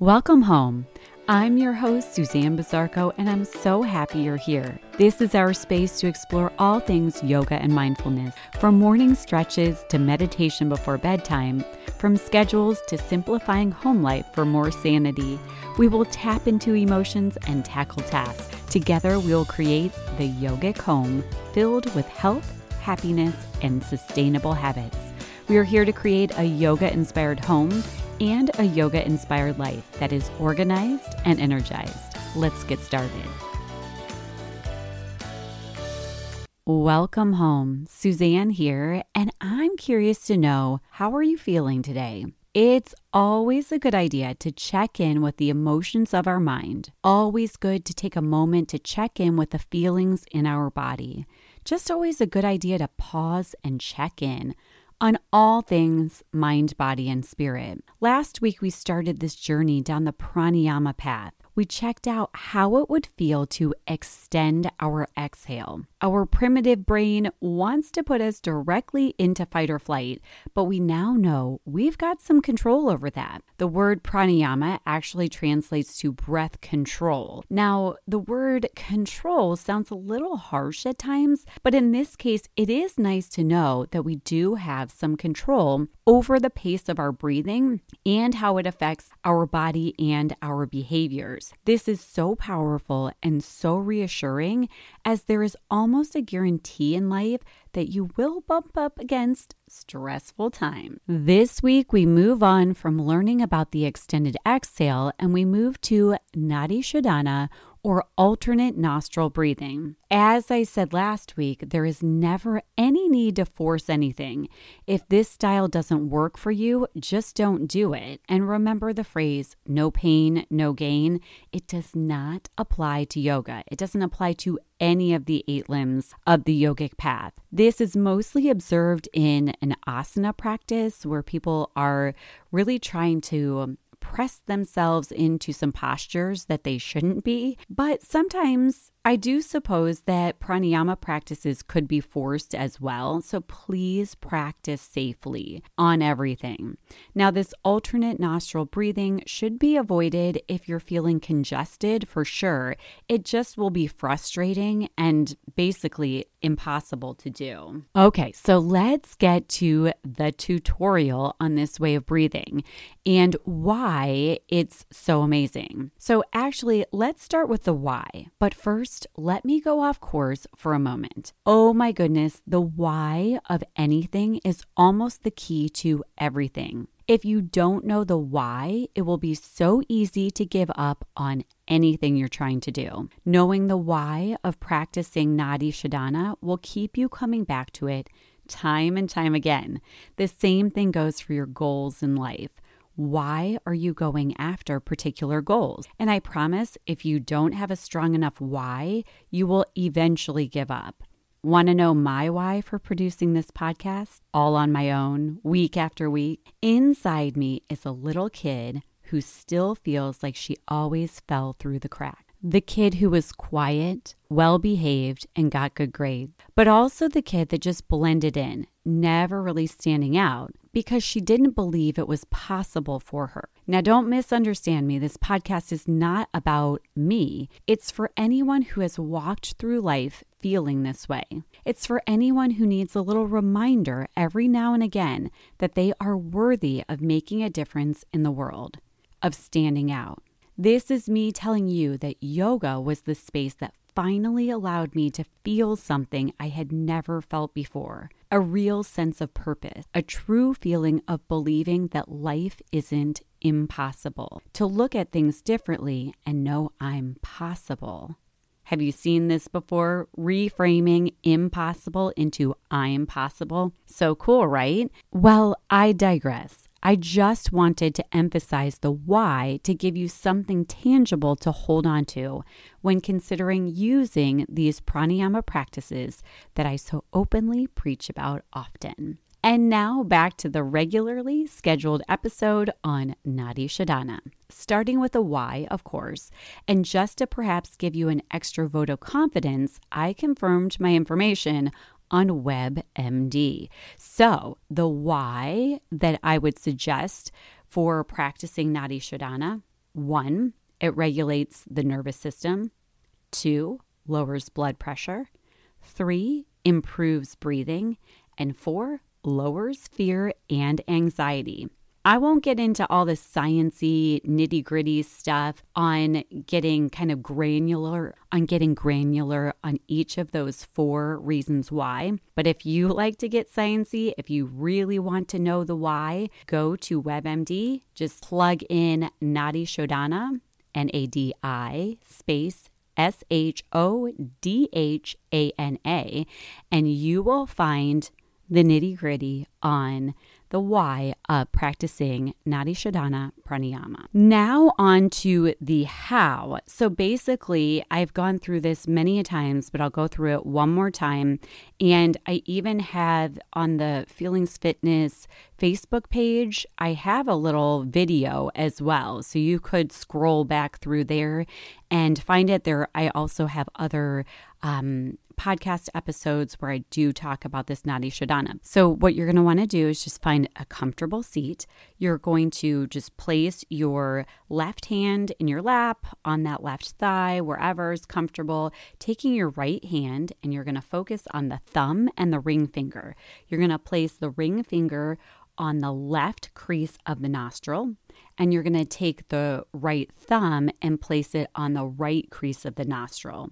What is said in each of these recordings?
Welcome home. I'm your host, Suzanne Bizarco, and I'm so happy you're here. This is our space to explore all things yoga and mindfulness, from morning stretches to meditation before bedtime, from schedules to simplifying home life for more sanity. We will tap into emotions and tackle tasks. Together, we will create the yogic home filled with health, happiness, and sustainable habits. We are here to create a yoga inspired home and a yoga inspired life that is organized and energized. Let's get started. Welcome home. Suzanne here, and I'm curious to know how are you feeling today? It's always a good idea to check in with the emotions of our mind. Always good to take a moment to check in with the feelings in our body. Just always a good idea to pause and check in on all things mind, body, and spirit. Last week, we started this journey down the pranayama path we checked out how it would feel to extend our exhale. Our primitive brain wants to put us directly into fight or flight, but we now know we've got some control over that. The word pranayama actually translates to breath control. Now, the word control sounds a little harsh at times, but in this case, it is nice to know that we do have some control over the pace of our breathing and how it affects our body and our behaviors. This is so powerful and so reassuring as there is almost a guarantee in life that you will bump up against stressful time. This week, we move on from learning about the extended exhale and we move to Nadi Shodhana or alternate nostril breathing. As I said last week, there is never any need to force anything. If this style doesn't work for you, just don't do it. And remember the phrase, no pain, no gain. It does not apply to yoga, it doesn't apply to any of the eight limbs of the yogic path. This is mostly observed in an asana practice where people are really trying to press themselves into some postures that they shouldn't be. But sometimes I do suppose that pranayama practices could be forced as well, so please practice safely on everything. Now, this alternate nostril breathing should be avoided if you're feeling congested for sure. It just will be frustrating and basically impossible to do. Okay, so let's get to the tutorial on this way of breathing and why it's so amazing. So, actually, let's start with the why. But first, First, let me go off course for a moment. Oh my goodness, the why of anything is almost the key to everything. If you don't know the why, it will be so easy to give up on anything you're trying to do. Knowing the why of practicing Nadi Shodhana will keep you coming back to it time and time again. The same thing goes for your goals in life. Why are you going after particular goals? And I promise if you don't have a strong enough why, you will eventually give up. Want to know my why for producing this podcast all on my own, week after week? Inside me is a little kid who still feels like she always fell through the cracks the kid who was quiet, well behaved, and got good grades, but also the kid that just blended in, never really standing out because she didn't believe it was possible for her. Now, don't misunderstand me. This podcast is not about me, it's for anyone who has walked through life feeling this way. It's for anyone who needs a little reminder every now and again that they are worthy of making a difference in the world, of standing out. This is me telling you that yoga was the space that finally allowed me to feel something I had never felt before a real sense of purpose, a true feeling of believing that life isn't impossible, to look at things differently and know I'm possible. Have you seen this before? Reframing impossible into I'm possible. So cool, right? Well, I digress. I just wanted to emphasize the why to give you something tangible to hold on to when considering using these pranayama practices that I so openly preach about often. And now back to the regularly scheduled episode on Nadi Shodhana, starting with a why, of course. And just to perhaps give you an extra vote of confidence, I confirmed my information on WebMD. So, the why that I would suggest for practicing Nadi Shodhana one, it regulates the nervous system, two, lowers blood pressure, three, improves breathing, and four, lowers fear and anxiety. I won't get into all the sciency nitty gritty stuff on getting kind of granular on getting granular on each of those four reasons why. But if you like to get sciency, if you really want to know the why, go to WebMD, just plug in Nadi Shodhana, N A D I space S H O D H A N A, and you will find the nitty gritty on the why of practicing Nadi Shodhana Pranayama. Now, on to the how. So, basically, I've gone through this many a times, but I'll go through it one more time. And I even have on the Feelings Fitness Facebook page, I have a little video as well. So, you could scroll back through there and find it there. I also have other um, podcast episodes where I do talk about this Nadi Shodhana. So, what you're going to want to do is just find a comfortable seat. You're going to just place your left hand in your lap, on that left thigh, wherever is comfortable, taking your right hand and you're going to focus on the thumb and the ring finger. You're going to place the ring finger on the left crease of the nostril, and you're going to take the right thumb and place it on the right crease of the nostril.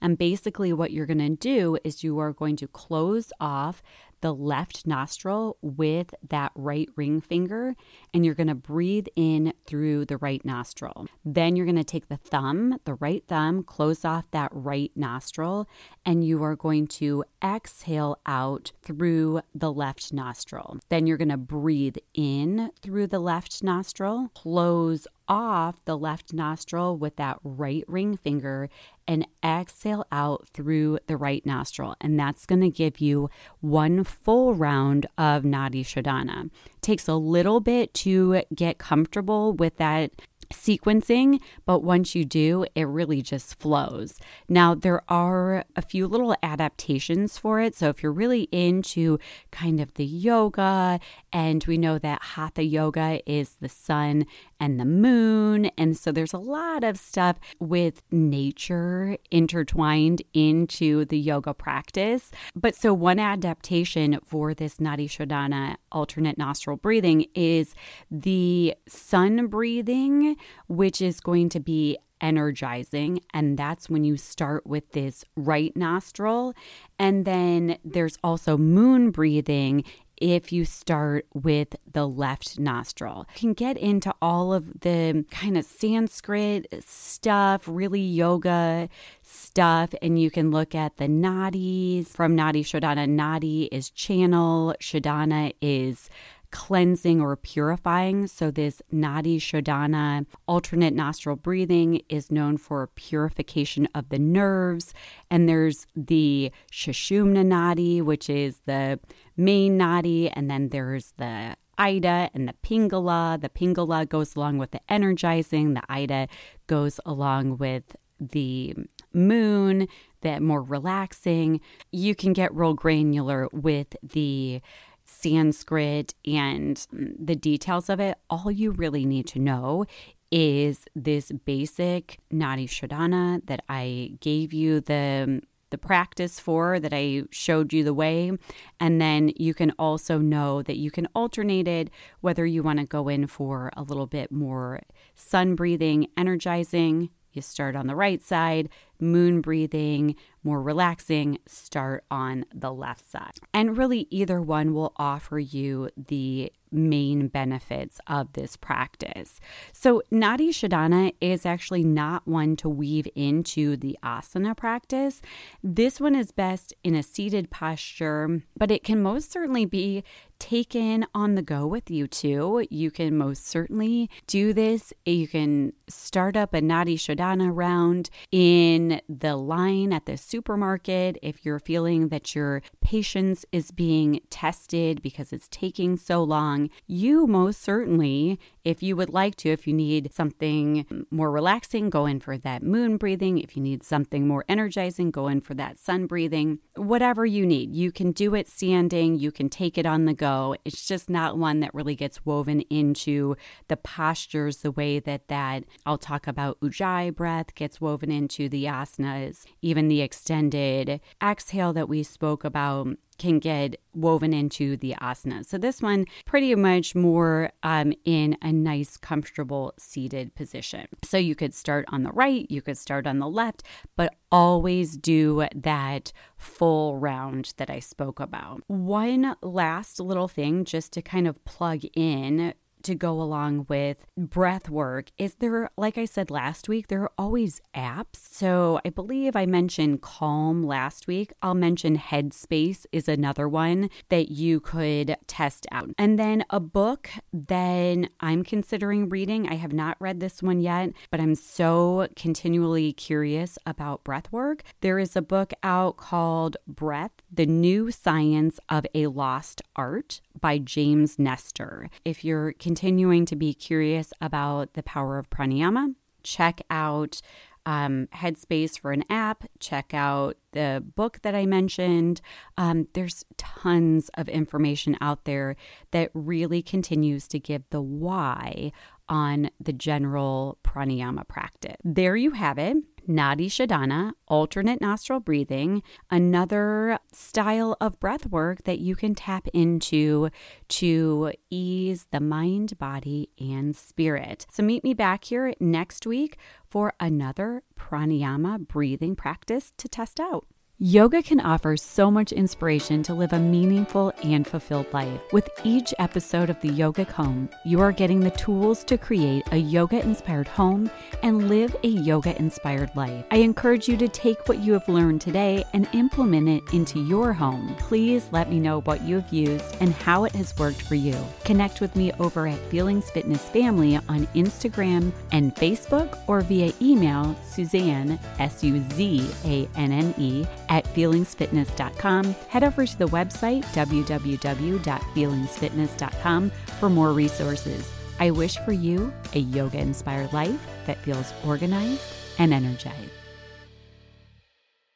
And basically, what you're going to do is you are going to close off the left nostril with that right ring finger, and you're going to breathe in through the right nostril. Then you're going to take the thumb, the right thumb, close off that right nostril, and you are going to exhale out through the left nostril. Then you're going to breathe in through the left nostril, close off the left nostril with that right ring finger and exhale out through the right nostril. And that's going to give you one full round of Nadi Shodhana. Takes a little bit to get comfortable with that sequencing, but once you do, it really just flows. Now, there are a few little adaptations for it. So, if you're really into kind of the yoga, and we know that Hatha yoga is the sun and the moon, and so there's a lot of stuff with nature intertwined into the yoga practice. But so, one adaptation for this Nadi Shodhana alternate nostril breathing is the sun breathing which is going to be energizing. And that's when you start with this right nostril. And then there's also moon breathing if you start with the left nostril. You can get into all of the kind of Sanskrit stuff, really yoga stuff, and you can look at the nadis from Nadi Shodhana. Nadi is channel, Shodhana is cleansing or purifying. So, this Nadi Shodhana alternate nostril breathing is known for purification of the nerves. And there's the Sushumna Nadi, which is the main Nadi, and then there's the Ida and the Pingala. The Pingala goes along with the energizing, the Ida goes along with the moon, that more relaxing. You can get real granular with the Sanskrit and the details of it, all you really need to know is this basic Nadi Shodhana that I gave you the the practice for that I showed you the way. And then you can also know that you can alternate it whether you want to go in for a little bit more sun breathing energizing you start on the right side moon breathing more relaxing, start on the left side. And really, either one will offer you the main benefits of this practice. So, Nadi Shodhana is actually not one to weave into the asana practice. This one is best in a seated posture, but it can most certainly be taken on the go with you too. You can most certainly do this. You can start up a Nadi Shodhana round in the line at the supermarket if you're feeling that your patience is being tested because it's taking so long. You most certainly If you would like to, if you need something more relaxing, go in for that moon breathing. If you need something more energizing, go in for that sun breathing. Whatever you need, you can do it standing, you can take it on the go. It's just not one that really gets woven into the postures the way that that I'll talk about ujjayi breath gets woven into the asanas, even the extended exhale that we spoke about can get woven into the asana. So this one pretty much more um, in a nice, comfortable seated position. So you could start on the right, you could start on the left, but always do that full round that I spoke about. One last little thing just to kind of plug in to go along with breath work is there, like I said last week, there are always apps. So I believe I mentioned Calm last week. I'll mention Headspace is another one that you could test out. And then a book that I'm considering reading. I have not read this one yet, but I'm so continually curious about breath work. There is a book out called Breath The New Science of a Lost Art by James Nestor. If you're continuing to be curious about the power of pranayama, check out um, Headspace for an app. Check out the book that I mentioned. Um, there's tons of information out there that really continues to give the why on the general pranayama practice. There you have it. Nadi Shodhana, alternate nostril breathing, another style of breath work that you can tap into to ease the mind, body, and spirit. So meet me back here next week for another pranayama breathing practice to test out. Yoga can offer so much inspiration to live a meaningful and fulfilled life. With each episode of the Yogic Home, you are getting the tools to create a yoga inspired home and live a yoga inspired life. I encourage you to take what you have learned today and implement it into your home. Please let me know what you have used and how it has worked for you. Connect with me over at Feelings Fitness Family on Instagram and Facebook or via email Suzanne, S U Z A N N E, at feelingsfitness.com. Head over to the website www.feelingsfitness.com for more resources. I wish for you a yoga inspired life that feels organized and energized.